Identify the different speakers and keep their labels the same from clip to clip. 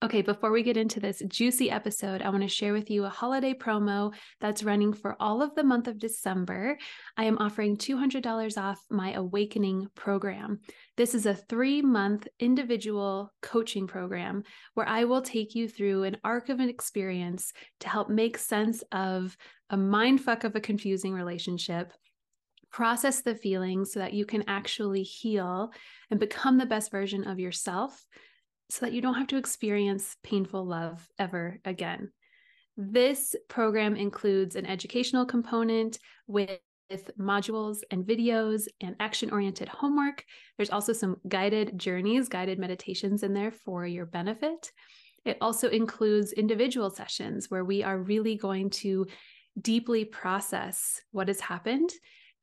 Speaker 1: Okay, before we get into this juicy episode, I want to share with you a holiday promo that's running for all of the month of December. I am offering $200 off my Awakening program. This is a three month individual coaching program where I will take you through an arc of an experience to help make sense of a mindfuck of a confusing relationship process the feelings so that you can actually heal and become the best version of yourself so that you don't have to experience painful love ever again. This program includes an educational component with modules and videos and action oriented homework. There's also some guided journeys, guided meditations in there for your benefit. It also includes individual sessions where we are really going to deeply process what has happened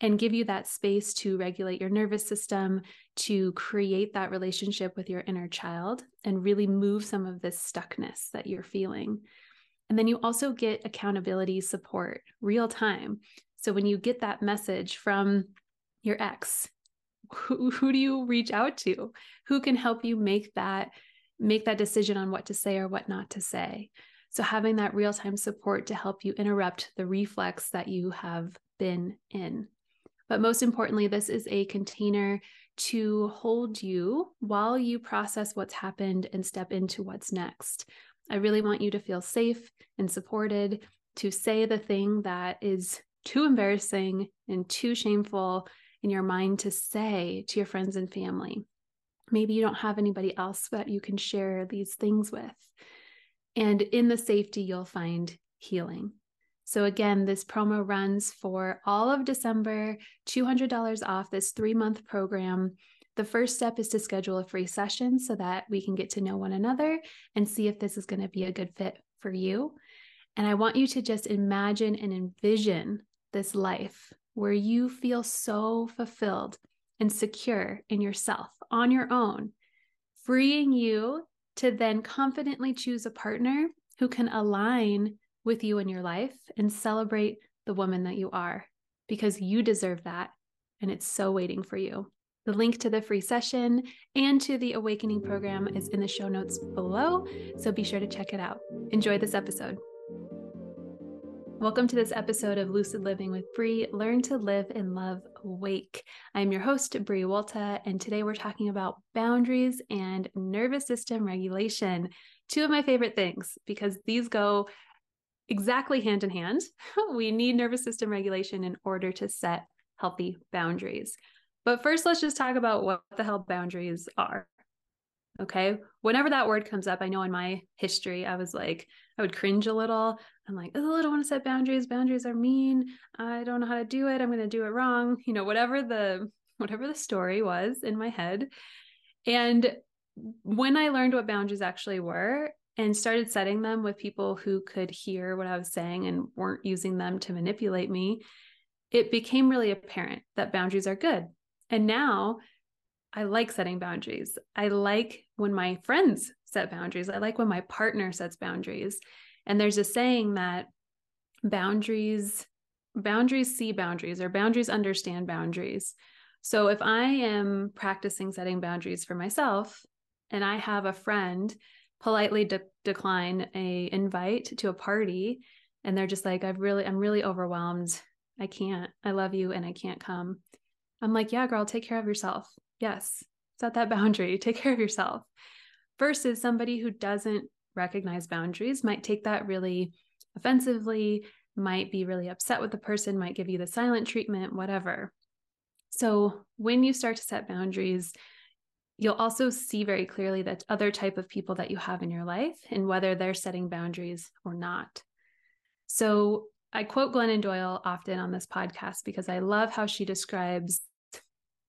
Speaker 1: and give you that space to regulate your nervous system, to create that relationship with your inner child, and really move some of this stuckness that you're feeling. And then you also get accountability support real time. So when you get that message from your ex, who, who do you reach out to? Who can help you make that make that decision on what to say or what not to say? So having that real-time support to help you interrupt the reflex that you have been in. But most importantly, this is a container to hold you while you process what's happened and step into what's next. I really want you to feel safe and supported to say the thing that is too embarrassing and too shameful in your mind to say to your friends and family. Maybe you don't have anybody else that you can share these things with. And in the safety, you'll find healing. So, again, this promo runs for all of December, $200 off this three month program. The first step is to schedule a free session so that we can get to know one another and see if this is going to be a good fit for you. And I want you to just imagine and envision this life where you feel so fulfilled and secure in yourself on your own, freeing you to then confidently choose a partner who can align with you in your life and celebrate the woman that you are because you deserve that and it's so waiting for you. The link to the free session and to the Awakening program is in the show notes below, so be sure to check it out. Enjoy this episode. Welcome to this episode of Lucid Living with Bre. Learn to live and love awake. I'm your host, Bre Wolta, and today we're talking about boundaries and nervous system regulation. Two of my favorite things because these go exactly hand in hand. we need nervous system regulation in order to set healthy boundaries. But first, let's just talk about what the hell boundaries are. Okay. Whenever that word comes up, I know in my history, I was like, I would cringe a little. I'm like, oh, I don't want to set boundaries. Boundaries are mean. I don't know how to do it. I'm going to do it wrong. You know, whatever the whatever the story was in my head. And when I learned what boundaries actually were, and started setting them with people who could hear what I was saying and weren't using them to manipulate me, it became really apparent that boundaries are good. And now I like setting boundaries. I like when my friends set boundaries. I like when my partner sets boundaries. And there's a saying that boundaries boundaries see boundaries or boundaries understand boundaries. So if I am practicing setting boundaries for myself and I have a friend politely de- decline a invite to a party and they're just like i've really i'm really overwhelmed. I can't i love you and i can't come. I'm like yeah girl take care of yourself. Yes set that boundary. Take care of yourself. Versus somebody who doesn't recognize boundaries might take that really offensively might be really upset with the person might give you the silent treatment whatever. So when you start to set boundaries you'll also see very clearly that other type of people that you have in your life and whether they're setting boundaries or not. So I quote Glennon Doyle often on this podcast because I love how she describes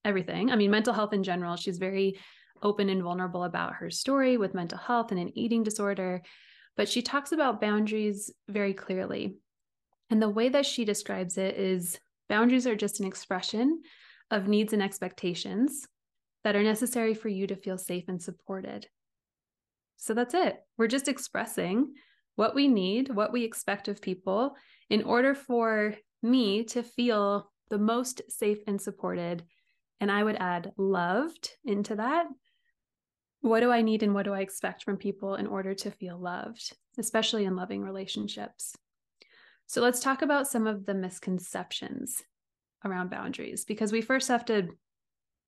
Speaker 1: everything. I mean, mental health in general, she's very open and vulnerable about her story with mental health and an eating disorder, but she talks about boundaries very clearly. And the way that she describes it is boundaries are just an expression of needs and expectations that are necessary for you to feel safe and supported. So that's it. We're just expressing what we need, what we expect of people in order for me to feel the most safe and supported. And I would add loved into that. what do I need and what do I expect from people in order to feel loved, especially in loving relationships? So let's talk about some of the misconceptions around boundaries because we first have to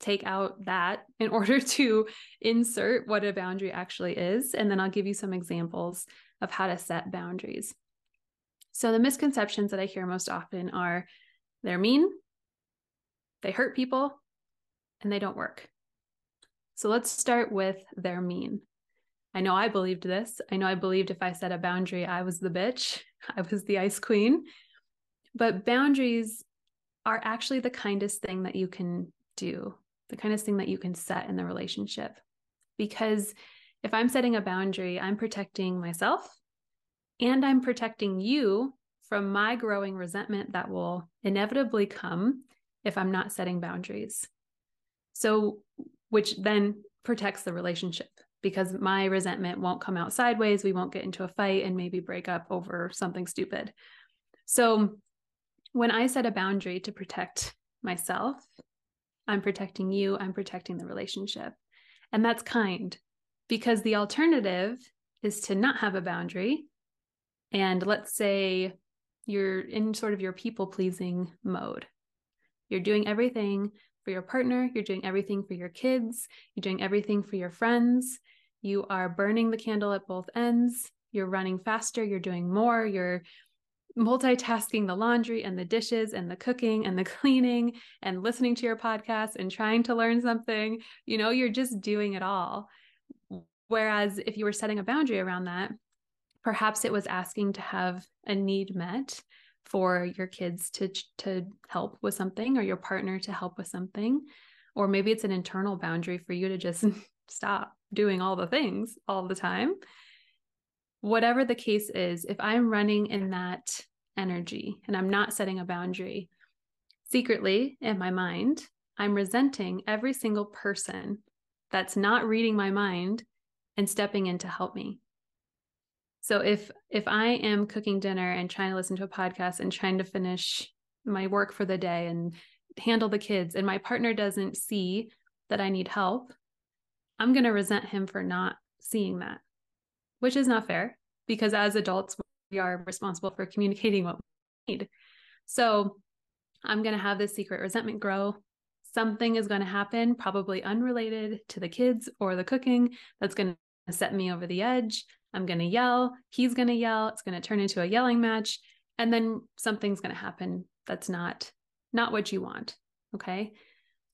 Speaker 1: take out that in order to insert what a boundary actually is. And then I'll give you some examples of how to set boundaries. So, the misconceptions that I hear most often are they're mean, they hurt people, and they don't work. So, let's start with they're mean. I know I believed this. I know I believed if I set a boundary, I was the bitch, I was the ice queen. But boundaries are actually the kindest thing that you can do, the kind of thing that you can set in the relationship. Because if I'm setting a boundary, I'm protecting myself and I'm protecting you from my growing resentment that will inevitably come if I'm not setting boundaries. So, which then protects the relationship because my resentment won't come out sideways. We won't get into a fight and maybe break up over something stupid. So, when I set a boundary to protect myself, I'm protecting you, I'm protecting the relationship. And that's kind because the alternative is to not have a boundary. And let's say you're in sort of your people pleasing mode. You're doing everything for your partner, you're doing everything for your kids, you're doing everything for your friends. You are burning the candle at both ends. You're running faster, you're doing more, you're multitasking the laundry and the dishes and the cooking and the cleaning and listening to your podcast and trying to learn something. You know, you're just doing it all. Whereas if you were setting a boundary around that, perhaps it was asking to have a need met for your kids to to help with something or your partner to help with something or maybe it's an internal boundary for you to just stop doing all the things all the time whatever the case is if i'm running in that energy and i'm not setting a boundary secretly in my mind i'm resenting every single person that's not reading my mind and stepping in to help me. So if if I am cooking dinner and trying to listen to a podcast and trying to finish my work for the day and handle the kids and my partner doesn't see that I need help, I'm going to resent him for not seeing that. Which is not fair because as adults we are responsible for communicating what we need. So I'm going to have this secret resentment grow something is going to happen, probably unrelated to the kids or the cooking, that's going to set me over the edge. I'm going to yell. He's going to yell. It's going to turn into a yelling match. And then something's going to happen that's not not what you want. Okay.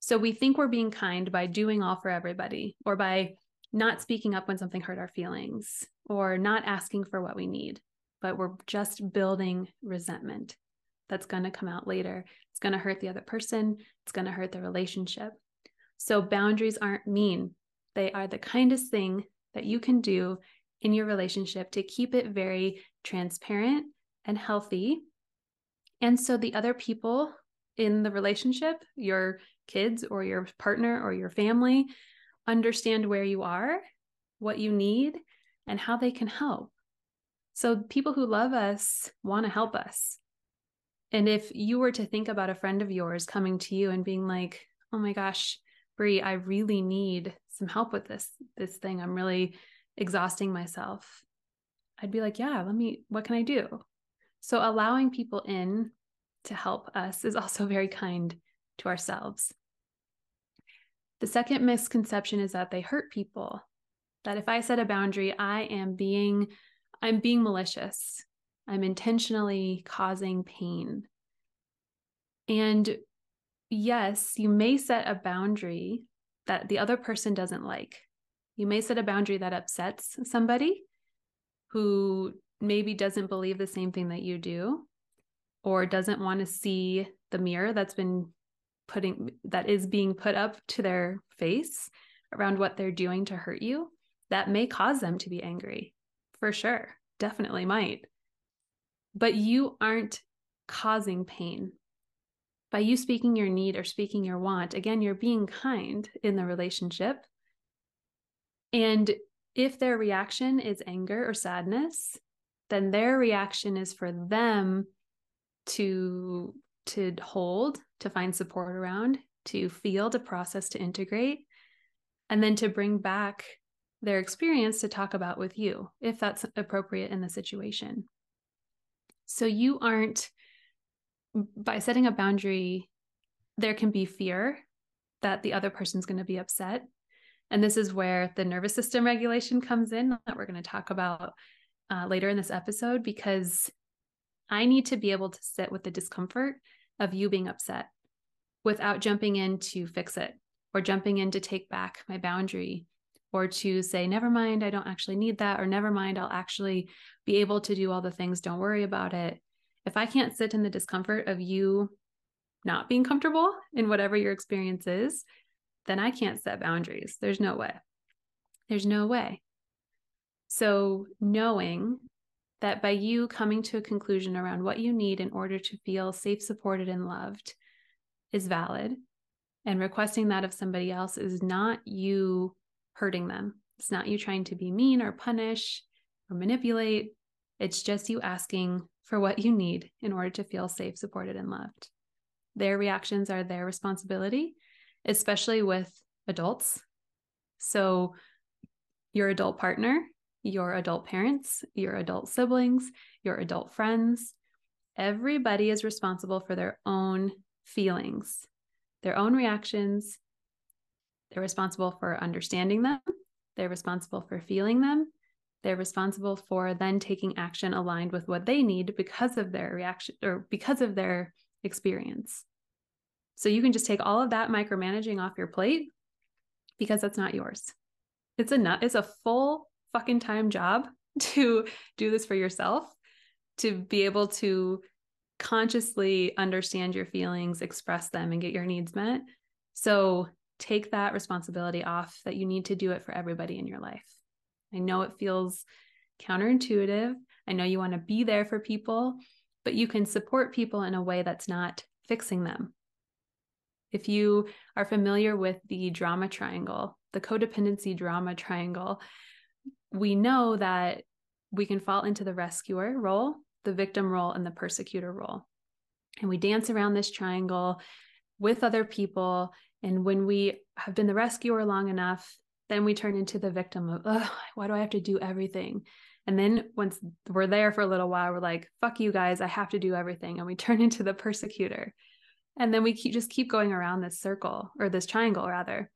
Speaker 1: So we think we're being kind by doing all for everybody or by not speaking up when something hurt our feelings or not asking for what we need, but we're just building resentment that's going to come out later. It's going to hurt the other person, it's going to hurt the relationship. So, boundaries aren't mean, they are the kindest thing that you can do in your relationship to keep it very transparent and healthy. And so, the other people in the relationship, your kids or your partner or your family, understand where you are, what you need, and how they can help. So, people who love us want to help us. And if you were to think about a friend of yours coming to you and being like, "Oh my gosh, Bre, I really need some help with this this thing. I'm really exhausting myself." I'd be like, "Yeah, let me what can I do?" So allowing people in to help us is also very kind to ourselves. The second misconception is that they hurt people. That if I set a boundary, I am being I'm being malicious. I'm intentionally causing pain. And yes, you may set a boundary that the other person doesn't like. You may set a boundary that upsets somebody who maybe doesn't believe the same thing that you do or doesn't want to see the mirror that's been putting that is being put up to their face around what they're doing to hurt you that may cause them to be angry for sure definitely might but you aren't causing pain. By you speaking your need or speaking your want, again, you're being kind in the relationship. And if their reaction is anger or sadness, then their reaction is for them to to hold, to find support around, to feel, to process, to integrate, and then to bring back their experience to talk about with you if that's appropriate in the situation. So you aren't, by setting a boundary, there can be fear that the other person's going to be upset. And this is where the nervous system regulation comes in that we're going to talk about uh, later in this episode, because I need to be able to sit with the discomfort of you being upset without jumping in to fix it or jumping in to take back my boundary or to say, never mind, I don't actually need that, or never mind, I'll actually be able to do all the things, don't worry about it. If I can't sit in the discomfort of you not being comfortable in whatever your experience is, then I can't set boundaries. There's no way. There's no way. So, knowing that by you coming to a conclusion around what you need in order to feel safe, supported, and loved is valid, and requesting that of somebody else is not you hurting them. It's not you trying to be mean or punish or manipulate. It's just you asking for what you need in order to feel safe, supported, and loved. Their reactions are their responsibility, especially with adults. So, your adult partner, your adult parents, your adult siblings, your adult friends, everybody is responsible for their own feelings, their own reactions, they're responsible for understanding them, they're responsible for feeling them, they're responsible for then taking action aligned with what they need because of their reaction or because of their experience. So you can just take all of that micromanaging off your plate because that's not yours. It's a nut, it's a full fucking time job to do this for yourself, to be able to consciously understand your feelings, express them, and get your needs met. So take that responsibility off that you need to do it for everybody in your life. I know it feels counterintuitive. I know you want to be there for people, but you can support people in a way that's not fixing them. If you are familiar with the drama triangle, the codependency drama triangle, we know that we can fall into the rescuer role, the victim role, and the persecutor role. And we dance around this triangle with other people and when we have been the rescuer long enough, then we turn into the victim of, oh, why do I have to do everything? And then once we're there for a little while, we're like, fuck you guys, I have to do everything. And we turn into the persecutor. And then we keep, just keep going around this circle or this triangle, rather.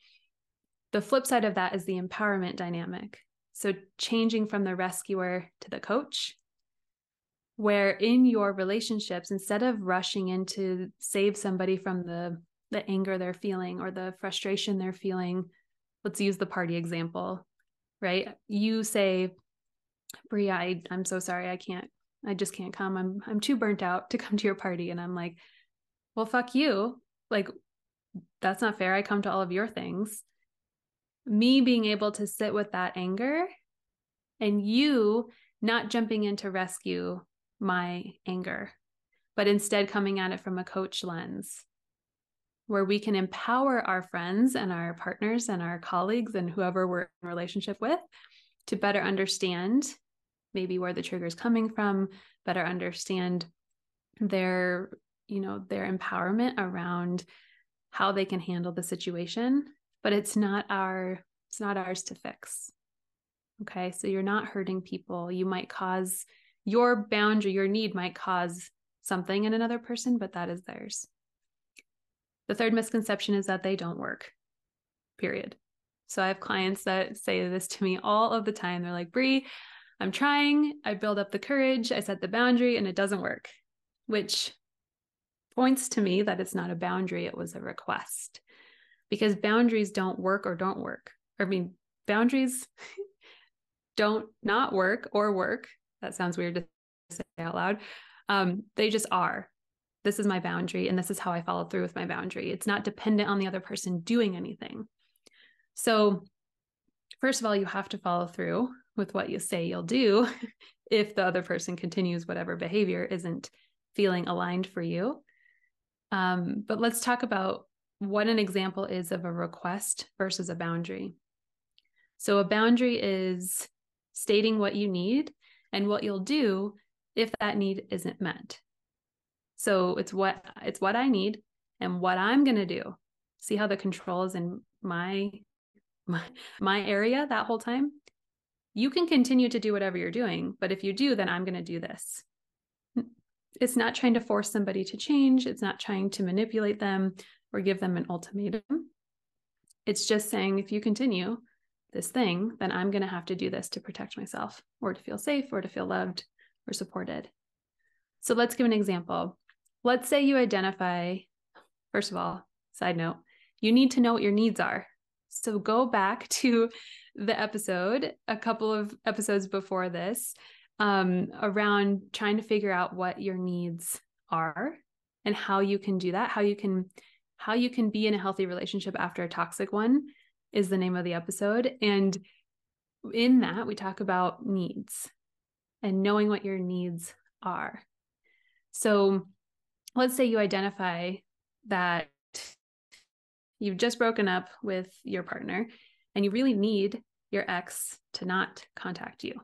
Speaker 1: The flip side of that is the empowerment dynamic. So changing from the rescuer to the coach, where in your relationships, instead of rushing in to save somebody from the the anger they're feeling or the frustration they're feeling. Let's use the party example, right? You say, Bria, I, I'm so sorry, I can't, I just can't come. I'm I'm too burnt out to come to your party. And I'm like, well, fuck you. Like, that's not fair. I come to all of your things. Me being able to sit with that anger and you not jumping in to rescue my anger, but instead coming at it from a coach lens where we can empower our friends and our partners and our colleagues and whoever we're in relationship with to better understand maybe where the trigger is coming from, better understand their, you know, their empowerment around how they can handle the situation, but it's not our it's not ours to fix. Okay? So you're not hurting people. You might cause your boundary, your need might cause something in another person, but that is theirs. The third misconception is that they don't work, period. So I have clients that say this to me all of the time. They're like, Bre, I'm trying, I build up the courage, I set the boundary, and it doesn't work, which points to me that it's not a boundary, it was a request. Because boundaries don't work or don't work. I mean, boundaries don't not work or work. That sounds weird to say out loud. Um, they just are this is my boundary and this is how I follow through with my boundary. It's not dependent on the other person doing anything. So, first of all, you have to follow through with what you say you'll do if the other person continues whatever behavior isn't feeling aligned for you. Um, but let's talk about what an example is of a request versus a boundary. So, a boundary is stating what you need and what you'll do if that need isn't met. So it's what it's what I need and what I'm going to do. See how the control is in my my my area that whole time you can continue to do whatever you're doing, but if you do, then I'm going to do this. It's not trying to force somebody to change, it's not trying to manipulate them or give them an ultimatum. It's just saying, if you continue this thing, then I'm going to have to do this to protect myself or to feel safe or to feel loved or supported. So let's give an example. Let's say you identify, first of all, side note, you need to know what your needs are. So go back to the episode, a couple of episodes before this, um, around trying to figure out what your needs are and how you can do that, how you can how you can be in a healthy relationship after a toxic one is the name of the episode. And in that, we talk about needs and knowing what your needs are. So let's say you identify that you've just broken up with your partner and you really need your ex to not contact you.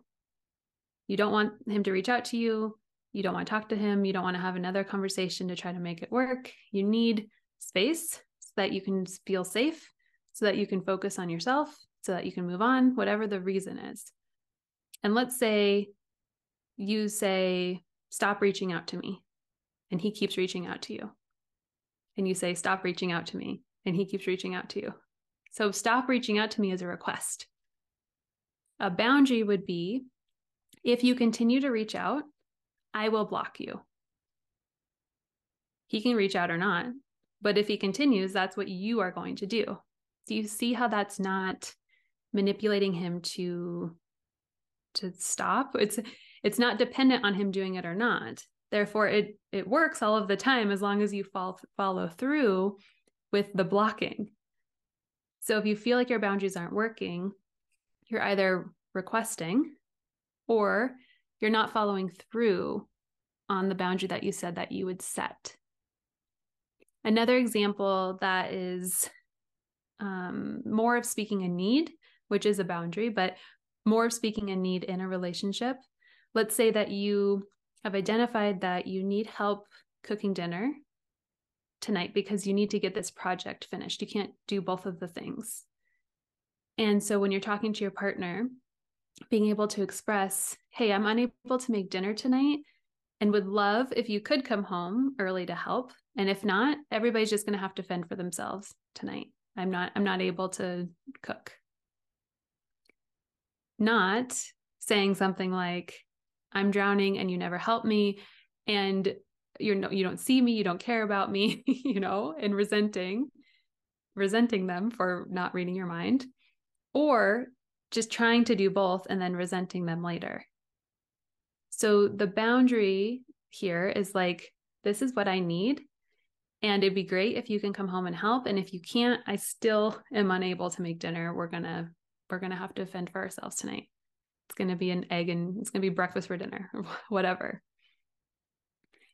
Speaker 1: You don't want him to reach out to you. You don't want to talk to him. You don't want to have another conversation to try to make it work. You need space so that you can feel safe, so that you can focus on yourself, so that you can move on, whatever the reason is. And let's say you say, Stop reaching out to me. And he keeps reaching out to you. And you say, Stop reaching out to me. And he keeps reaching out to you. So, stop reaching out to me as a request. A boundary would be if you continue to reach out, I will block you. He can reach out or not, but if he continues, that's what you are going to do. Do you see how that's not manipulating him to to stop? It's it's not dependent on him doing it or not. Therefore, it it works all of the time as long as you fall, follow through with the blocking. So if you feel like your boundaries aren't working, you're either requesting or you're not following through on the boundary that you said that you would set. Another example that is um, more of speaking a need, which is a boundary, but more of speaking a need in a relationship. Let's say that you have identified that you need help cooking dinner tonight because you need to get this project finished. You can't do both of the things. And so when you're talking to your partner, being able to express, hey, I'm unable to make dinner tonight and would love if you could come home early to help and if not everybody's just going to have to fend for themselves tonight i'm not i'm not able to cook not saying something like i'm drowning and you never help me. And you're no, you don't see me you don't care about me you know and resenting resenting them for not reading your mind or just trying to do both and then resenting them later. So the boundary here is like this is what i need. And it'd be great if you can come home and help. And if you can't i still am unable to make dinner. We're gonna we're gonna have to fend for ourselves tonight it's gonna be an egg and it's gonna be breakfast for dinner or whatever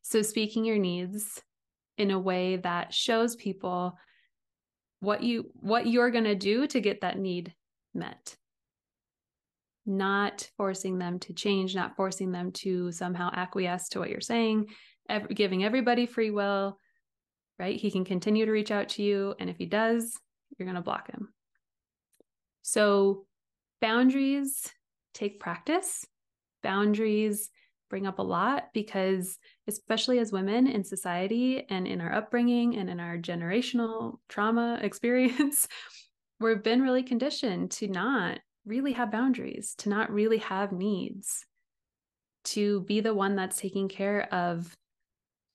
Speaker 1: so speaking your needs in a way that shows people what you what you're going to do to get that need met not forcing them to change not forcing them to somehow acquiesce to what you're saying giving everybody free will right? He can continue to reach out to you. And if he does, you're going to block him. So, boundaries take practice. Boundaries bring up a lot because, especially as women in society and in our upbringing and in our generational trauma experience, we've been really conditioned to not really have boundaries, to not really have needs, to be the one that's taking care of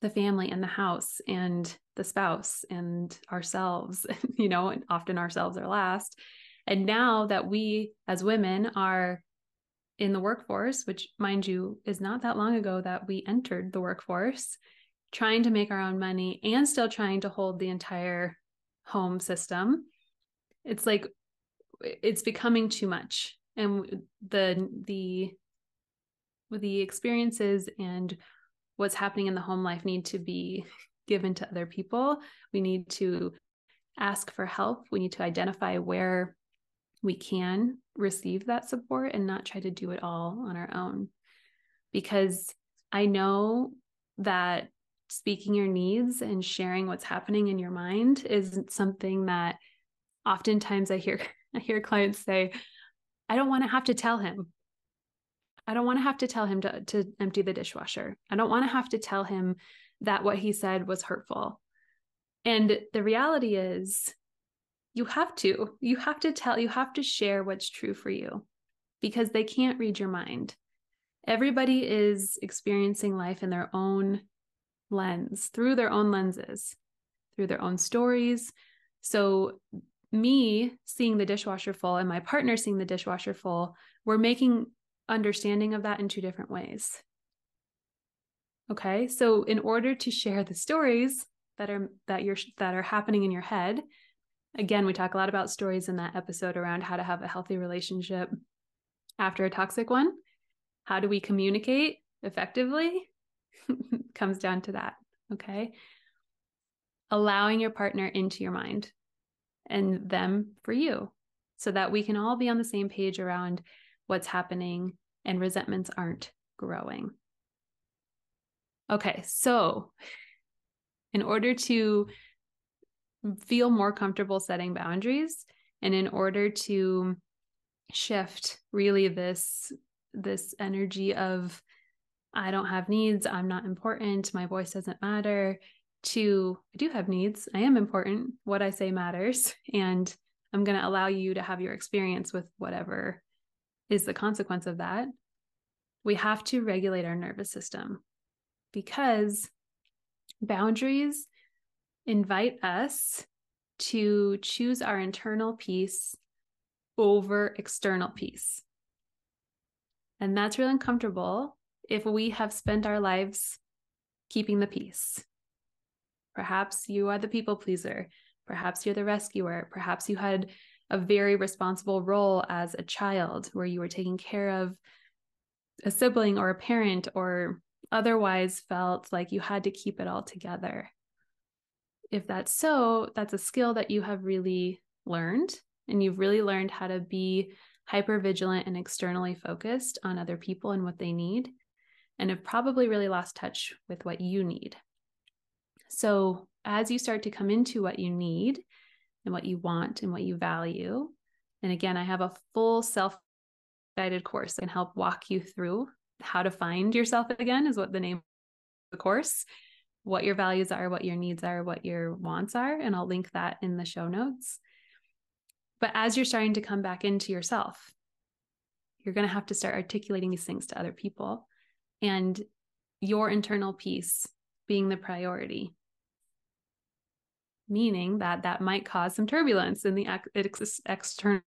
Speaker 1: the family and the house and the spouse and ourselves, you know, and often ourselves are last. And now that we as women are in the workforce, which mind you is not that long ago that we entered the workforce, trying to make our own money and still trying to hold the entire home system, it's like it's becoming too much. And the the the experiences and what's happening in the home life need to be given to other people. We need to ask for help. We need to identify where we can receive that support and not try to do it all on our own. Because I know that speaking your needs and sharing what's happening in your mind is something that oftentimes I hear I hear clients say, I don't want to have to tell him. I don't want to have to tell him to, to empty the dishwasher. I don't want to have to tell him that what he said was hurtful. And the reality is, you have to. You have to tell, you have to share what's true for you because they can't read your mind. Everybody is experiencing life in their own lens, through their own lenses, through their own stories. So, me seeing the dishwasher full and my partner seeing the dishwasher full, we're making understanding of that in two different ways. Okay? So, in order to share the stories that are that you're that are happening in your head, again, we talk a lot about stories in that episode around how to have a healthy relationship after a toxic one. How do we communicate effectively? Comes down to that. Okay. Allowing your partner into your mind and them for you so that we can all be on the same page around what's happening and resentments aren't growing. Okay. So, in order to feel more comfortable setting boundaries and in order to shift really this this energy of I don't have needs, I'm not important, my voice doesn't matter, to I do have needs, I am important, what I say matters, and I'm going to allow you to have your experience with whatever is the consequence of that. We have to regulate our nervous system because boundaries invite us to choose our internal peace over external peace. And that's really uncomfortable if we have spent our lives keeping the peace. Perhaps you are the people pleaser. Perhaps you're the rescuer. Perhaps you had a very responsible role as a child where you were taking care of a sibling or a parent or otherwise felt like you had to keep it all together. If that's so, that's a skill that you have really learned and you've really learned how to be hyper vigilant and externally focused on other people and what they need, and have probably really lost touch with what you need. So, as you start to come into what you need and what you want and what you value, and again, I have a full self guided course that can help walk you through how to find yourself again, is what the name of the course, what your values are, what your needs are, what your wants are. And I'll link that in the show notes. But as you're starting to come back into yourself, you're going to have to start articulating these things to other people and your internal peace being the priority. Meaning that that might cause some turbulence in the ex- external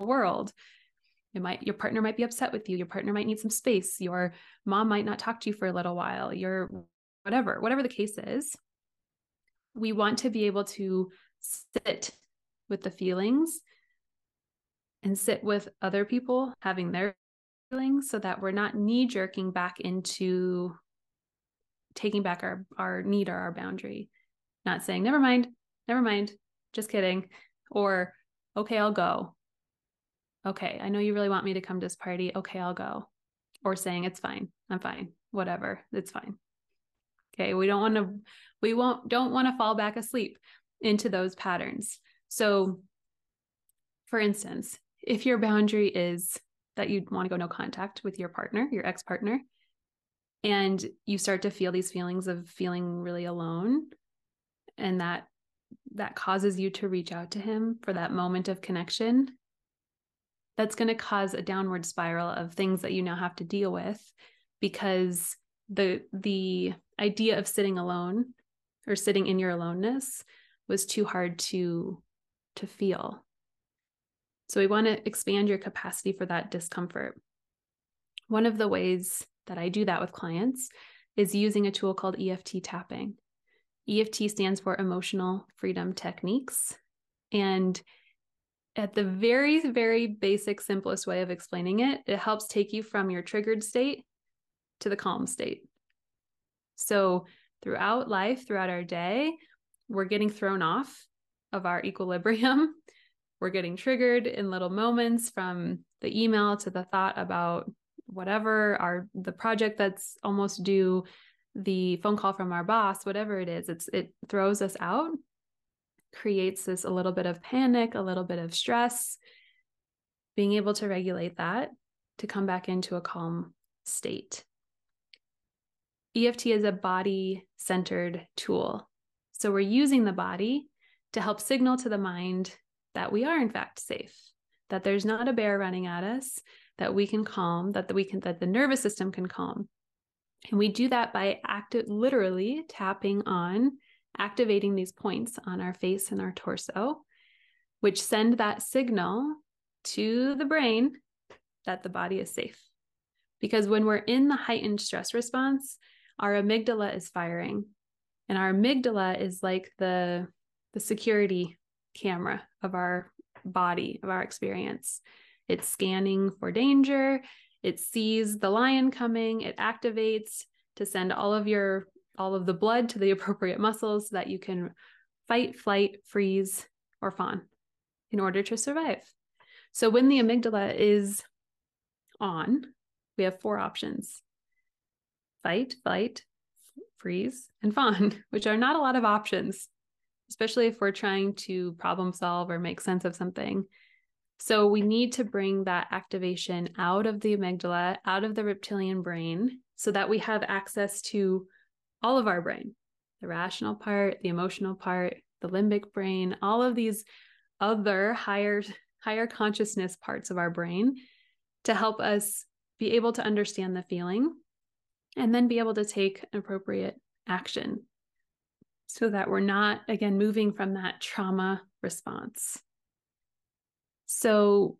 Speaker 1: world. It might your partner might be upset with you. Your partner might need some space. Your mom might not talk to you for a little while. Your whatever, whatever the case is. We want to be able to sit with the feelings and sit with other people having their feelings so that we're not knee jerking back into taking back our our need or our boundary. Not saying never mind never mind just kidding or okay i'll go. Okay i know you really want me to come to this party. Okay i'll go. Or saying it's fine i'm fine whatever it's fine okay we don't want to we won't don't want to fall back asleep into those patterns. So, for instance, if your boundary is that you want to go no contact with your partner, your ex partner, and you start to feel these feelings of feeling really alone, and that that causes you to reach out to him for that moment of connection, that's going to cause a downward spiral of things that you now have to deal with because the the idea of sitting alone or sitting in your aloneness was too hard to to feel. So we want to expand your capacity for that discomfort. One of the ways that I do that with clients is using a tool called EFT tapping. EFT stands for Emotional Freedom Techniques. And at the very, very basic, simplest way of explaining it, it helps take you from your triggered state to the calm state. So, throughout life, throughout our day, we're getting thrown off of our equilibrium. We're getting triggered in little moments from the email to the thought about whatever our the project that's almost due, the phone call from our boss, whatever it is, it's it throws us out, creates this a little bit of panic, a little bit of stress. being able to regulate that to come back into a calm state. EFT is a body centered tool. So we're using the body to help signal to the mind that we are in fact safe, that there's not a bear running at us, that we can calm, that we can that the nervous system can calm. And we do that by active literally tapping on activating these points on our face and our torso, which send that signal to the brain that the body is safe. Because when we're in the heightened stress response, our amygdala is firing. And our amygdala is like the, the security camera of our body, of our experience. It's scanning for danger. It sees the lion coming. It activates to send all of your all of the blood to the appropriate muscles so that you can fight, flight, freeze, or fawn in order to survive. So when the amygdala is on, we have four options fight, flight, freeze, and fawn, which are not a lot of options, especially if we're trying to problem solve or make sense of something. So we need to bring that activation out of the amygdala, out of the reptilian brain, so that we have access to all of our brain the rational part, the emotional part, the limbic brain, all of these other higher higher consciousness parts of our brain to help us be able to understand the feeling and then be able to take appropriate action so that we're not again moving from that trauma response. So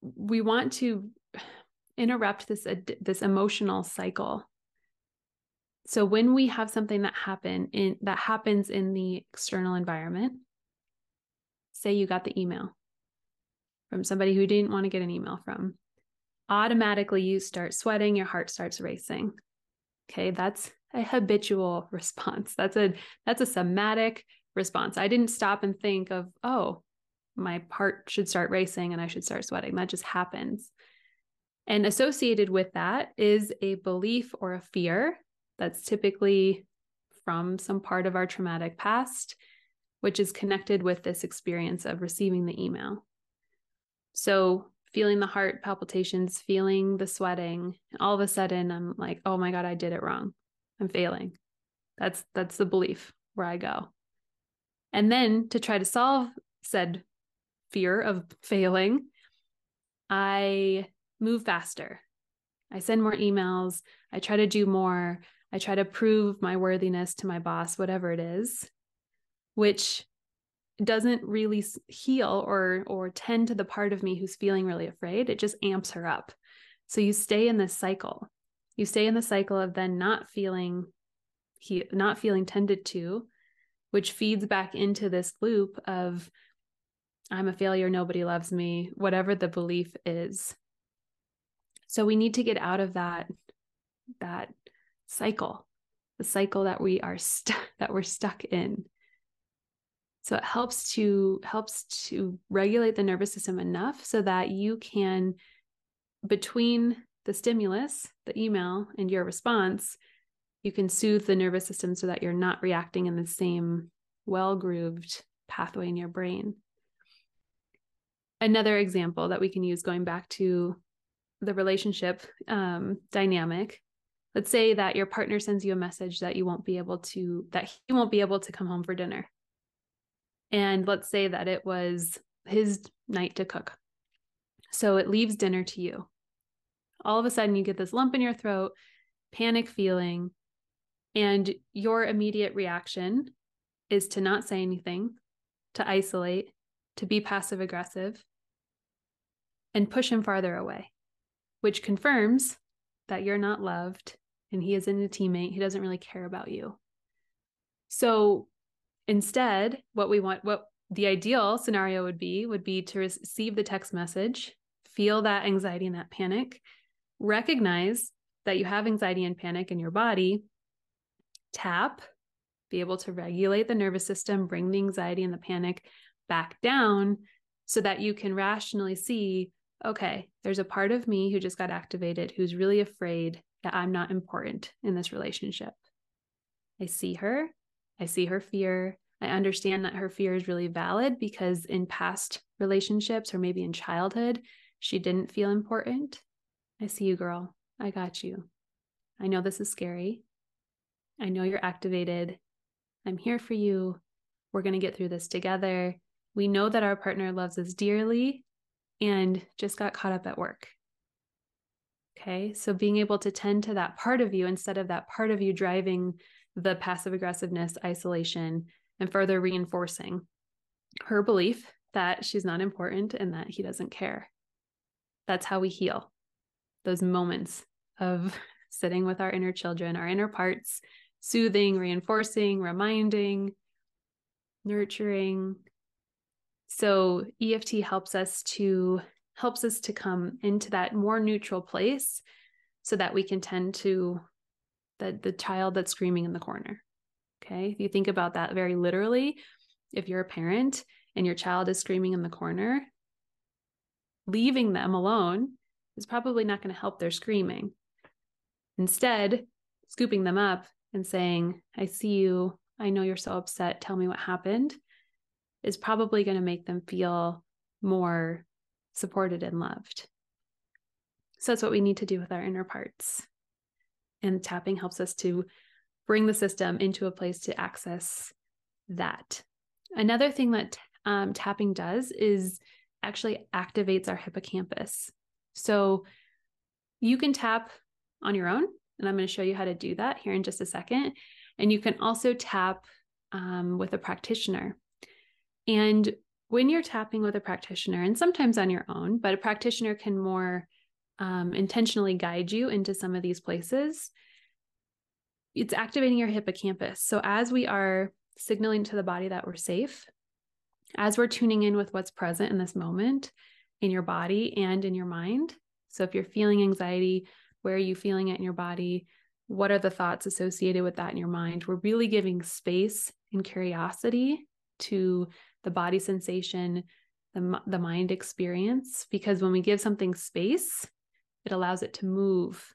Speaker 1: we want to interrupt this this emotional cycle. So when we have something that happen in that happens in the external environment say you got the email from somebody who didn't want to get an email from automatically you start sweating your heart starts racing. Okay that's a habitual response. That's a that's a somatic response. I didn't stop and think of oh my heart should start racing and i should start sweating. That just happens. And associated with that is a belief or a fear that's typically from some part of our traumatic past, which is connected with this experience of receiving the email. So, feeling the heart palpitations, feeling the sweating, all of a sudden I'm like, "Oh my god, I did it wrong. I'm failing." That's that's the belief where I go. And then to try to solve said fear of failing, I move faster. I send more emails. I try to do more. I try to prove my worthiness to my boss, whatever it is, which doesn't really heal or or tend to the part of me who's feeling really afraid. It just amps her up. So you stay in this cycle. You stay in the cycle of then not feeling he not feeling tended to, which feeds back into this loop of I'm a failure, nobody loves me, whatever the belief is. So we need to get out of that that cycle, the cycle that we are that we're stuck in. So it helps to helps to regulate the nervous system enough so that you can between the stimulus, the email and your response, you can soothe the nervous system so that you're not reacting in the same well-grooved pathway in your brain. Another example that we can use going back to the relationship um, dynamic let's say that your partner sends you a message that you won't be able to that he won't be able to come home for dinner and let's say that it was his night to cook so it leaves dinner to you all of a sudden you get this lump in your throat panic feeling and your immediate reaction is to not say anything to isolate to be passive aggressive and push him farther away which confirms that you're not loved and he isn't a teammate. He doesn't really care about you. So instead, what we want, what the ideal scenario would be, would be to receive the text message, feel that anxiety and that panic, recognize that you have anxiety and panic in your body, tap, be able to regulate the nervous system, bring the anxiety and the panic back down so that you can rationally see okay, there's a part of me who just got activated who's really afraid that I'm not important in this relationship. I see her, I see her fear. I understand that her fear is really valid because in past relationships or maybe in childhood, she didn't feel important. I see you, girl. I got you. I know this is scary. I know you're activated. I'm here for you. We're going to get through this together. We know that our partner loves us dearly and just got caught up at work. Okay. So being able to tend to that part of you instead of that part of you driving the passive aggressiveness, isolation, and further reinforcing her belief that she's not important and that he doesn't care. That's how we heal those moments of sitting with our inner children, our inner parts, soothing, reinforcing, reminding, nurturing. So EFT helps us to helps us to come into that more neutral place so that we can tend to the the child that's screaming in the corner. Okay? If you think about that very literally, if you're a parent and your child is screaming in the corner, leaving them alone is probably not going to help their screaming. Instead, scooping them up and saying, I see you. I know you're so upset. Tell me what happened is probably going to make them feel more supported and loved. So that's what we need to do with our inner parts. And tapping helps us to bring the system into a place to access that. Another thing that um, tapping does is actually activates our hippocampus. So you can tap on your own, and I'm going to show you how to do that here in just a second. And you can also tap um, with a practitioner. And when you're tapping with a practitioner, and sometimes on your own, but a practitioner can more um, intentionally guide you into some of these places, it's activating your hippocampus. So as we are signaling to the body that we're safe, as we're tuning in with what's present in this moment in your body and in your mind. So if you're feeling anxiety, where are you feeling it in your body? What are the thoughts associated with that in your mind? We're really giving space and curiosity to the body sensation, the, the mind experience, because when we give something space, it allows it to move.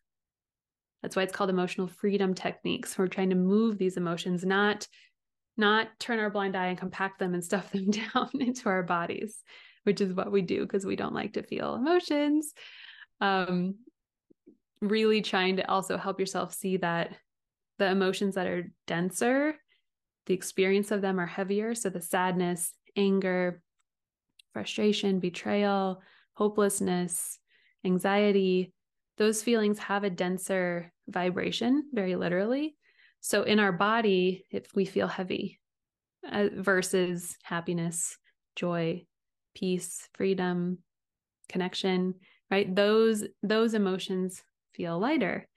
Speaker 1: That's why it's called emotional freedom techniques. We're trying to move these emotions, not not turn our blind eye and compact them and stuff them down into our bodies, which is what we do because we don't like to feel emotions. Um, really trying to also help yourself see that the emotions that are denser, the experience of them are heavier. So the sadness, anger, frustration, betrayal, hopelessness, anxiety, those feelings have a denser vibration, very literally. So in our body, if we feel heavy uh, versus happiness, joy, peace, freedom, connection, right? Those those emotions feel lighter.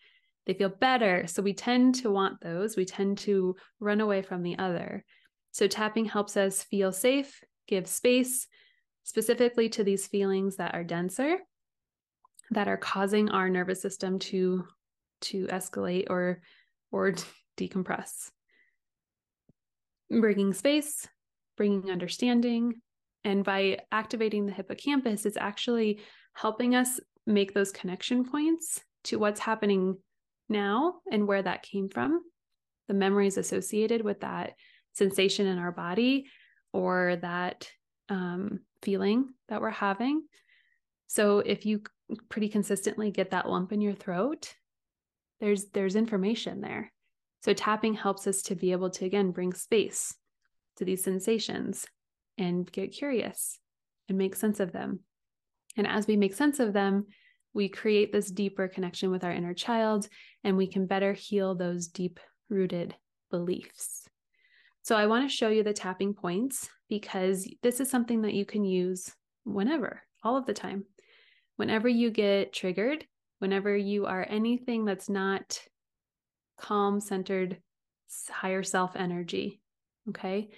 Speaker 1: They feel better. So we tend to want those. We tend to run away from the other. So tapping helps us feel safe, give space specifically to these feelings that are denser that are causing our nervous system to to escalate or or decompress. Bringing space, bringing understanding, and by activating the hippocampus, it's actually helping us make those connection points to what's happening now and where that came from, the memories associated with that sensation in our body or that um, feeling that we're having. So if you pretty consistently get that lump in your throat, there's there's information there. So tapping helps us to be able to, again, bring space to these sensations and get curious and make sense of them. And as we make sense of them, we create this deeper connection with our inner child and we can better heal those deep rooted beliefs. So, I want to show you the tapping points because this is something that you can use whenever, all of the time. Whenever you get triggered, whenever you are anything that's not calm, centered, higher self energy. Okay.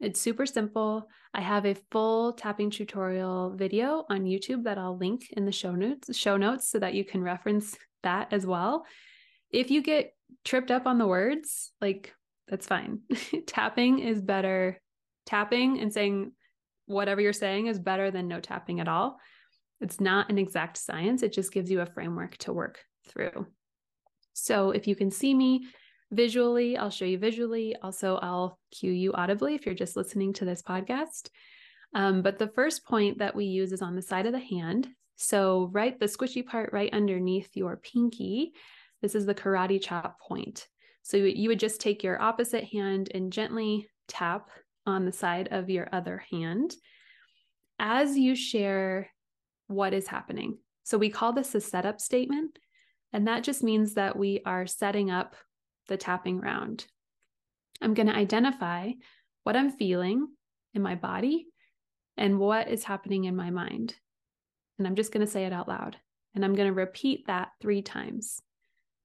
Speaker 1: It's super simple. I have a full tapping tutorial video on YouTube that I'll link in the show notes, show notes so that you can reference that as well. If you get tripped up on the words, like that's fine. tapping is better. Tapping and saying whatever you're saying is better than no tapping at all. It's not an exact science, it just gives you a framework to work through. So if you can see me visually, I'll show you visually. Also, I'll cue you audibly if you're just listening to this podcast. Um, but the first point that we use is on the side of the hand. So, right, the squishy part right underneath your pinky, this is the karate chop point. So, you would just take your opposite hand and gently tap on the side of your other hand as you share what is happening. So, we call this a setup statement. And that just means that we are setting up the tapping round. I'm going to identify what I'm feeling in my body and what is happening in my mind. And I'm just going to say it out loud. And I'm going to repeat that three times.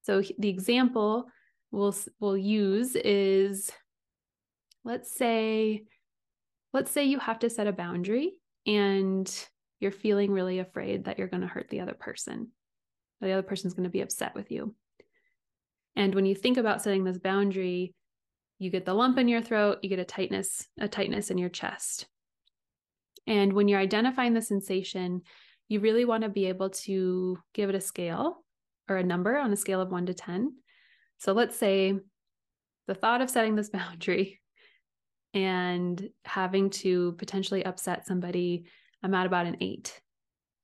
Speaker 1: So the example we'll, we'll use is let's say, let's say you have to set a boundary and you're feeling really afraid that you're going to hurt the other person. The other person's going to be upset with you. And when you think about setting this boundary, you get the lump in your throat, you get a tightness, a tightness in your chest. And when you're identifying the sensation, you really want to be able to give it a scale or a number on a scale of one to 10. So let's say the thought of setting this boundary and having to potentially upset somebody, I'm at about an eight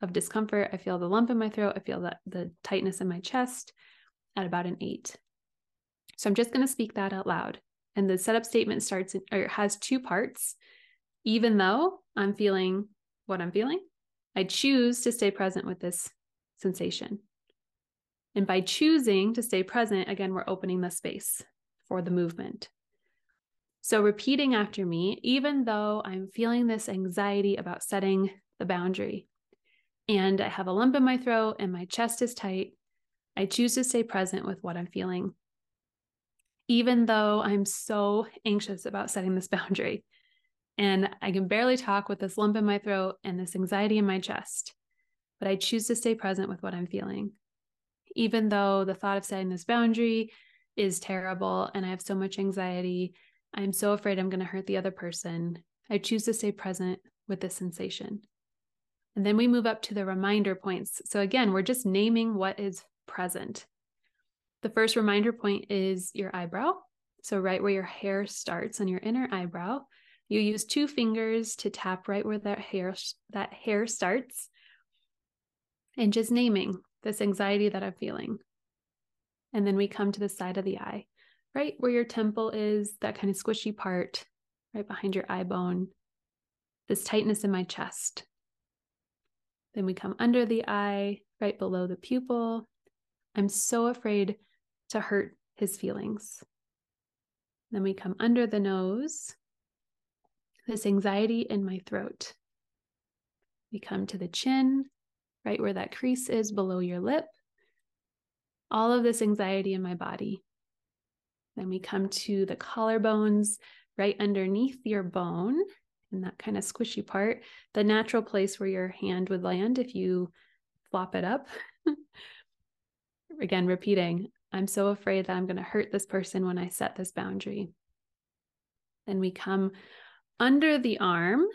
Speaker 1: of discomfort. I feel the lump in my throat. I feel that the tightness in my chest at about an eight. So I'm just going to speak that out loud. And the setup statement starts or has two parts. Even though I'm feeling what I'm feeling, I choose to stay present with this sensation. And by choosing to stay present, again, we're opening the space for the movement. So, repeating after me, even though I'm feeling this anxiety about setting the boundary and I have a lump in my throat and my chest is tight, I choose to stay present with what I'm feeling even though I'm so anxious about setting this boundary. And I can barely talk with this lump in my throat and this anxiety in my chest. But I choose to stay present with what I'm feeling. Even though the thought of setting this boundary is terrible and I have so much anxiety, I'm so afraid I'm going to hurt the other person. I choose to stay present with this sensation. And then we move up to the reminder points. So again, we're just naming what is present. The first reminder point is your eyebrow. So, right where your hair starts on your inner eyebrow, you use two fingers to tap right where that hair that hair starts and just naming this anxiety that I'm feeling. And then we come to the side of the eye, right where your temple is, that kind of squishy part right behind your eye bone, this tightness in my chest. Then we come under the eye, right below the pupil. I'm so afraid to hurt his feelings. Then we come under the nose, this anxiety in my throat. We come to the chin, right where that crease is below your lip. All of this anxiety in my body. Then we come to the collarbones, right underneath your bone, in that kind of squishy part, the natural place where your hand would land if you flop it up. Again, repeating, I'm so afraid that I'm going to hurt this person when I set this boundary. Then we come under the arm.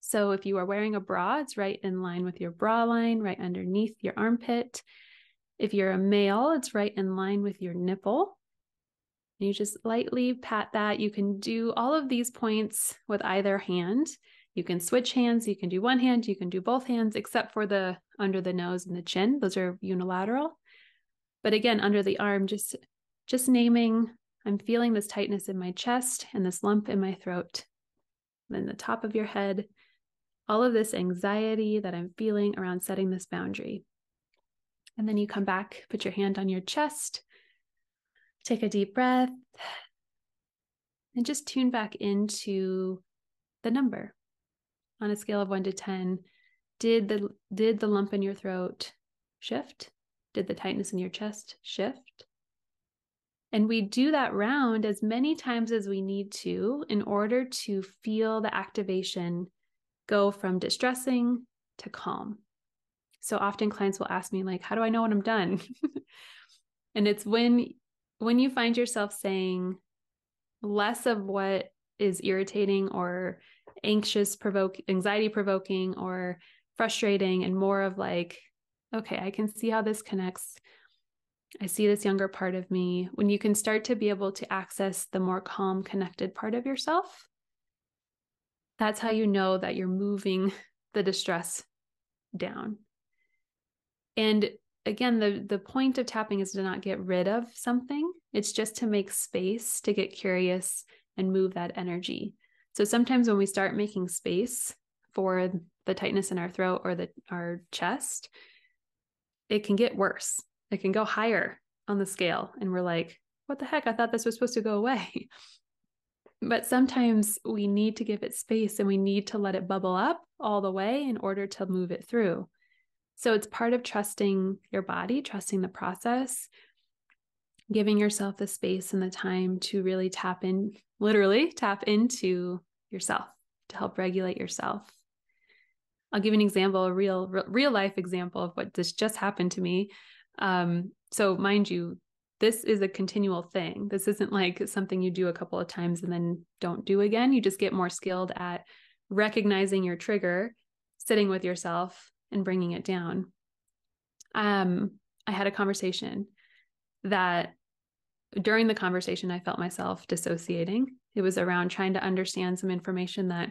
Speaker 1: So if you are wearing a bra, it's right in line with your bra line, right underneath your armpit. If you're a male, it's right in line with your nipple. You just lightly pat that. You can do all of these points with either hand. You can switch hands. You can do one hand. You can do both hands, except for the under the nose and the chin. Those are unilateral. But again, under the arm, just just naming, I'm feeling this tightness in my chest and this lump in my throat. And Then the top of your head, all of this anxiety that I'm feeling around setting this boundary. And then you come back, put your hand on your chest, take a deep breath, and just tune back into the number on a scale of 1 to 10. Did the did the lump in your throat shift? Did the tightness in your chest shift? And we do that round as many times as we need to in order to feel the activation go from distressing to calm. So often clients will ask me like, how do I know when I'm done? and it's when when you find yourself saying less of what is irritating or anxious provoke anxiety provoking or frustrating and more of like okay, I can see how this connects. I see this younger part of me. When you can start to be able to access the more calm, connected part of yourself, That's how you know that you're moving the distress down. And again, the, the point of tapping is to not get rid of something, it's just to make space to get curious and move that energy. So sometimes when we start making space for the tightness in our throat or the our chest, it can get worse. It can go higher on the scale. And we're like, what the heck? I thought this was supposed to go away. but sometimes we need to give it space and we need to let it bubble up all the way in order to move it through. So it's part of trusting your body, trusting the process, giving yourself the space and the time to really tap in, literally tap into yourself to help regulate yourself. I'll give an example, a real real life example of what this just happened to me. Um, so mind you, this is a continual thing. This isn't like something you do a couple of times and then don't do again. You just get more skilled at recognizing your trigger, sitting with yourself, and bringing it down. Um, I had a conversation that during the conversation, I felt myself dissociating. It was around trying to understand some information that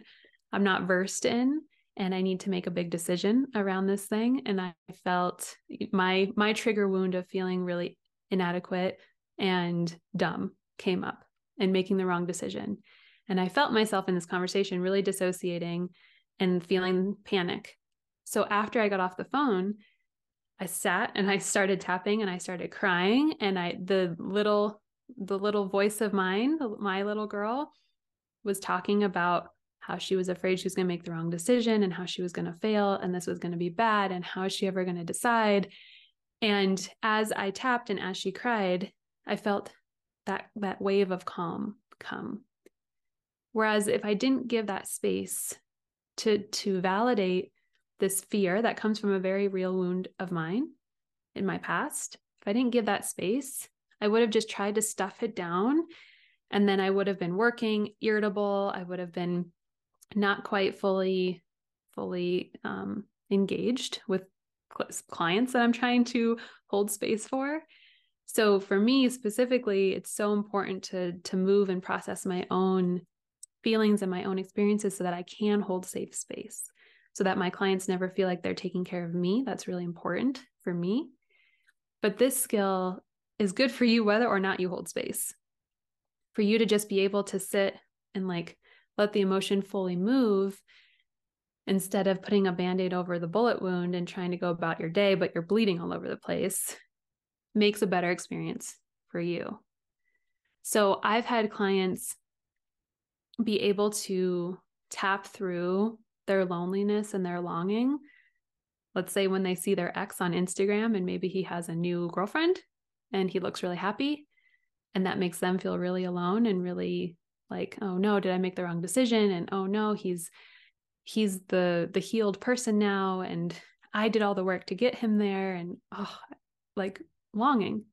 Speaker 1: I'm not versed in and I need to make a big decision around this thing. And I felt my my trigger wound of feeling really inadequate and dumb came up and making the wrong decision. And I felt myself in this conversation really dissociating and feeling panic. So after I got off the phone, I sat and I started tapping and I started crying. And I the little the little voice of mine, my little girl was talking about how she was afraid she was going to make the wrong decision and how she was going to fail and this was going to be bad and how is she ever going to decide. And as i tapped and as she cried i felt that that wave of calm come. Whereas if i didn't give that space to to validate this fear that comes from a very real wound of mine in my past if i didn't give that space i would have just tried to stuff it down and then i would have been working irritable i would have been not quite fully fully um, engaged with clients that I'm trying to hold space for. So for me specifically, it's so important to to move and process my own feelings and my own experiences so that I can hold safe space. So that my clients never feel like they're taking care of me. That's really important for me. But this skill is good for you whether or not you hold space. For you to just be able to sit and like let the emotion fully move instead of putting a band-aid over the bullet wound and trying to go about your day but you're bleeding all over the place makes a better experience for you so i've had clients be able to tap through their loneliness and their longing. Let's say when they see their ex on instagram and maybe he has a new girlfriend and he looks really happy and that makes them feel really alone and really like oh no did i make the wrong decision? and oh no he's he's the the healed person now and i did all the work to get him there. and oh like longing.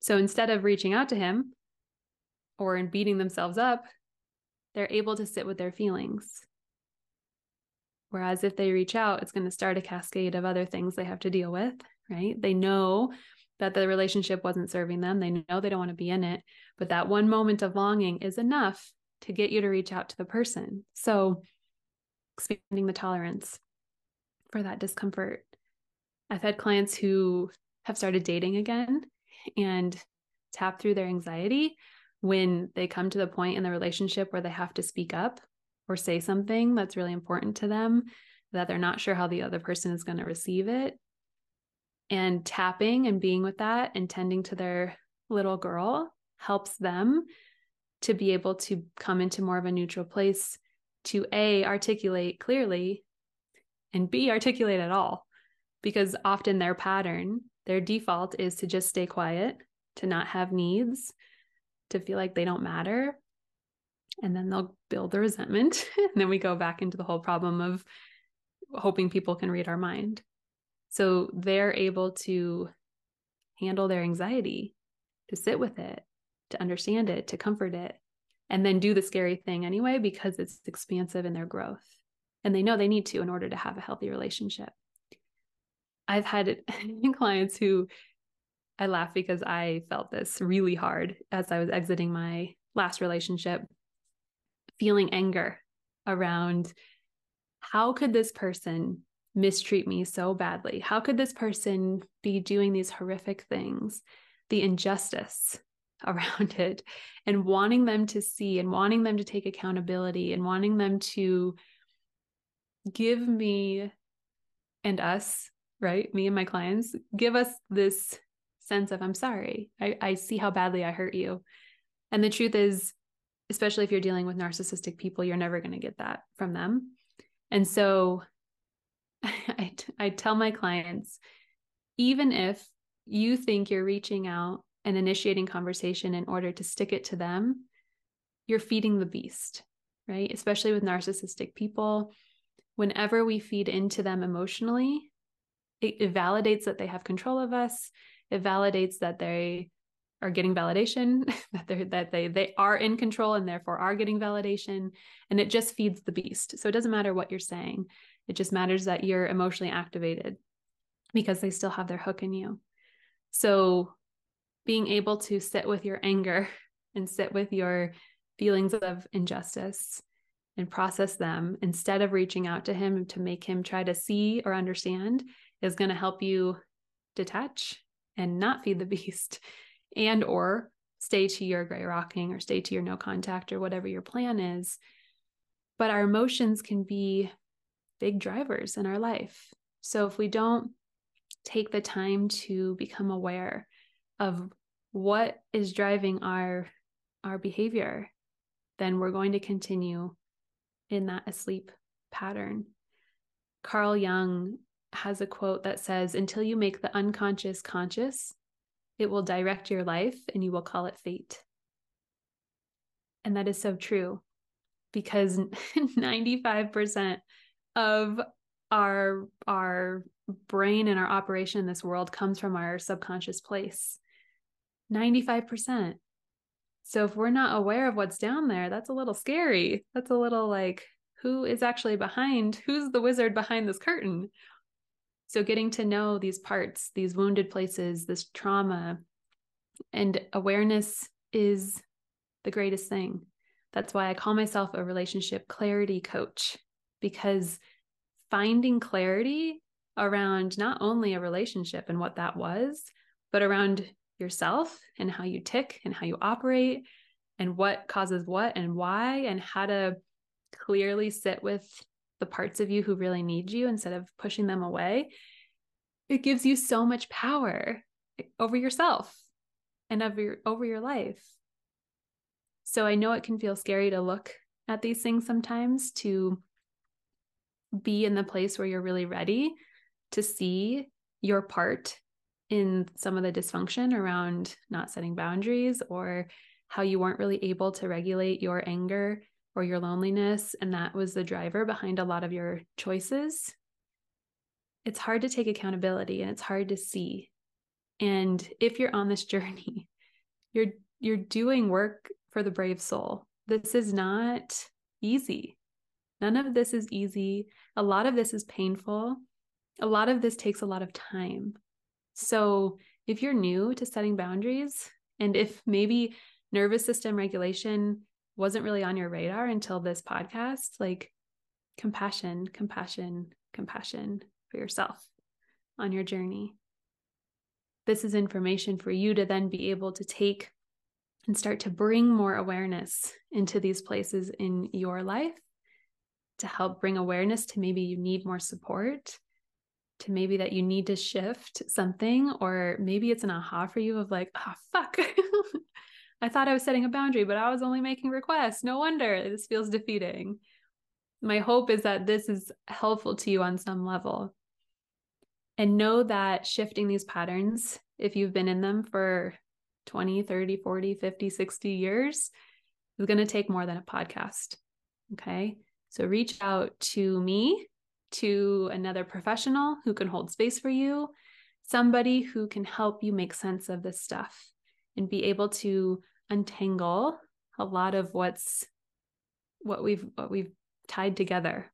Speaker 1: So instead of reaching out to him or in beating themselves up they're able to sit with their feelings whereas if they reach out it's going to start a cascade of other things they have to deal with right? They know that the relationship wasn't serving them. They know they don't want to be in it. But that one moment of longing is enough to get you to reach out to the person. So expanding the tolerance for that discomfort. I've had clients who have started dating again and tap through their anxiety when they come to the point in the relationship where they have to speak up or say something that's really important to them that they're not sure how the other person is going to receive it. And tapping and being with that and tending to their little girl helps them to be able to come into more of a neutral place to A, articulate clearly, and B, articulate at all. Because often their pattern, their default is to just stay quiet, to not have needs, to feel like they don't matter. And then they'll build the resentment. and then we go back into the whole problem of hoping people can read our mind. So they're able to handle their anxiety, to sit with it, to understand it, to comfort it, and then do the scary thing anyway because it's expansive in their growth. And they know they need to in order to have a healthy relationship. I've had clients who I laugh because I felt this really hard as I was exiting my last relationship, feeling anger around how could this person mistreat me so badly? How could this person be doing these horrific things? The injustice around it, and wanting them to see and wanting them to take accountability and wanting them to give me and us, right? Me and my clients, give us this sense of, I'm sorry. I, I see how badly I hurt you. And the truth is, especially if you're dealing with narcissistic people, you're never going to get that from them. And so I, I tell my clients, even if you think you're reaching out and initiating conversation in order to stick it to them, you're feeding the beast, right? Especially with narcissistic people. Whenever we feed into them emotionally, it, it validates that they have control of us. It validates that they are getting validation that they that they they are in control and therefore are getting validation and it just feeds the beast. So it doesn't matter what you're saying. It just matters that you're emotionally activated because they still have their hook in you. So being able to sit with your anger and sit with your feelings of injustice and process them instead of reaching out to him to make him try to see or understand is going to help you detach and not feed the beast and or stay to your gray rocking or stay to your no contact or whatever your plan is. But our emotions can be big drivers in our life. So if we don't take the time to become aware of what is driving our our behavior then we're going to continue in that asleep pattern. Carl jung has a quote that says until you make the unconscious conscious it will direct your life and you will call it fate. And that is so true because 95% of our our brain and our operation in this world comes from our subconscious place. 95%. So if we're not aware of what's down there, that's a little scary. That's a little like who is actually behind who's the wizard behind this curtain so, getting to know these parts, these wounded places, this trauma, and awareness is the greatest thing. That's why I call myself a relationship clarity coach, because finding clarity around not only a relationship and what that was, but around yourself and how you tick and how you operate and what causes what and why and how to clearly sit with the parts of you who really need you instead of pushing them away, it gives you so much power over yourself and over your, over your life. So I know it can feel scary to look at these things sometimes to be in the place where you're really ready to see your part in some of the dysfunction around not setting boundaries or how you weren't really able to regulate your anger or your loneliness, and that was the driver behind a lot of your choices, it's hard to take accountability and it's hard to see. And if you're on this journey, you're you're doing work for the brave soul. This is not easy. None of this is easy. A lot of this is painful. A lot of this takes a lot of time. So, if you're new to setting boundaries, and if maybe nervous system regulation wasn't really on your radar until this podcast, like compassion, compassion, compassion for yourself on your journey. This is information for you to then be able to take and start to bring more awareness into these places in your life to help bring awareness to maybe you need more support, to maybe that you need to shift something, or maybe it's an aha for you of like, oh, fuck. I thought I was setting a boundary, but I was only making requests. No wonder this feels defeating. My hope is that this is helpful to you on some level. And know that shifting these patterns, if you've been in them for 20, 30, 40, 50, 60 years, is going to take more than a podcast. Okay. So reach out to me, to another professional who can hold space for you, somebody who can help you make sense of this stuff and be able to untangle a lot of what's what we've what we've tied together.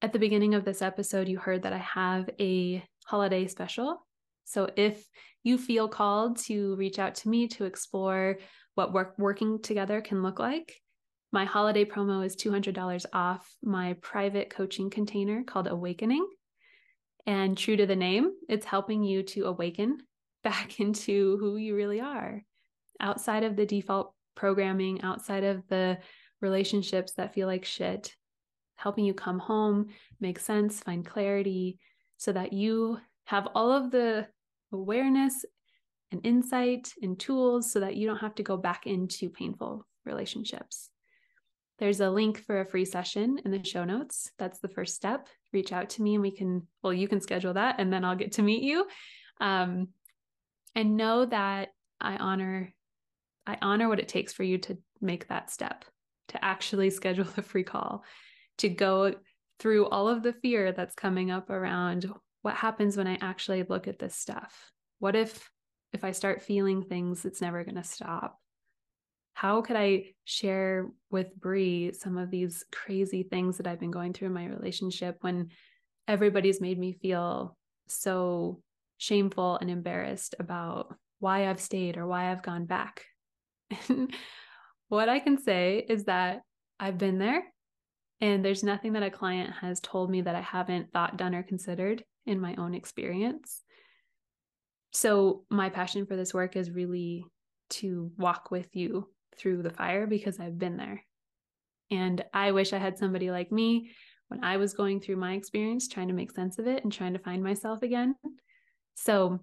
Speaker 1: At the beginning of this episode, you heard that I have a holiday special. So if you feel called to reach out to me to explore what work working together can look like, My holiday promo is $200 off my private coaching container called Awakening. And true to the name, it's helping you to awaken back into who you really are outside of the default programming, outside of the relationships that feel like shit, helping you come home, make sense, find clarity, so that you have all of the awareness and insight and tools so that you don't have to go back into painful relationships. There's a link for a free session in the show notes. That's the first step. Reach out to me and we can, well, you can schedule that and then I'll get to meet you. Um, and know that I honor, I honor what it takes for you to make that step, to actually schedule the free call, to go through all of the fear that's coming up around what happens when I actually look at this stuff. What if if I start feeling things, it's never going to stop? how could I share with Bre some of these crazy things that I've been going through in my relationship when everybody's made me feel so shameful and embarrassed about why I've stayed or why I've gone back? what I can say is that I've been there and there's nothing that a client has told me that I haven't thought, done, or considered in my own experience. So, my passion for this work is really to walk with you through the fire because I've been there. And I wish I had somebody like me when I was going through my experience, trying to make sense of it and trying to find myself again. So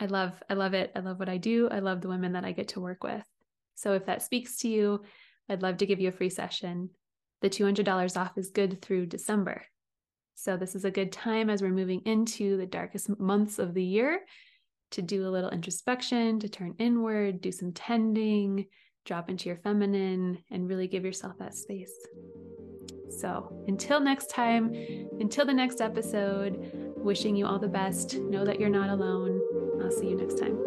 Speaker 1: I love, I love it. I love what I do. I love the women that I get to work with. So if that speaks to you, I'd love to give you a free session. The $200 off is good through December. So this is a good time as we're moving into the darkest months of the year to do a little introspection, to turn inward, do some tending, drop into your feminine, and really give yourself that space. So until next time, until the next episode, wishing you all the best. Know that you're not alone. I'll see you next time.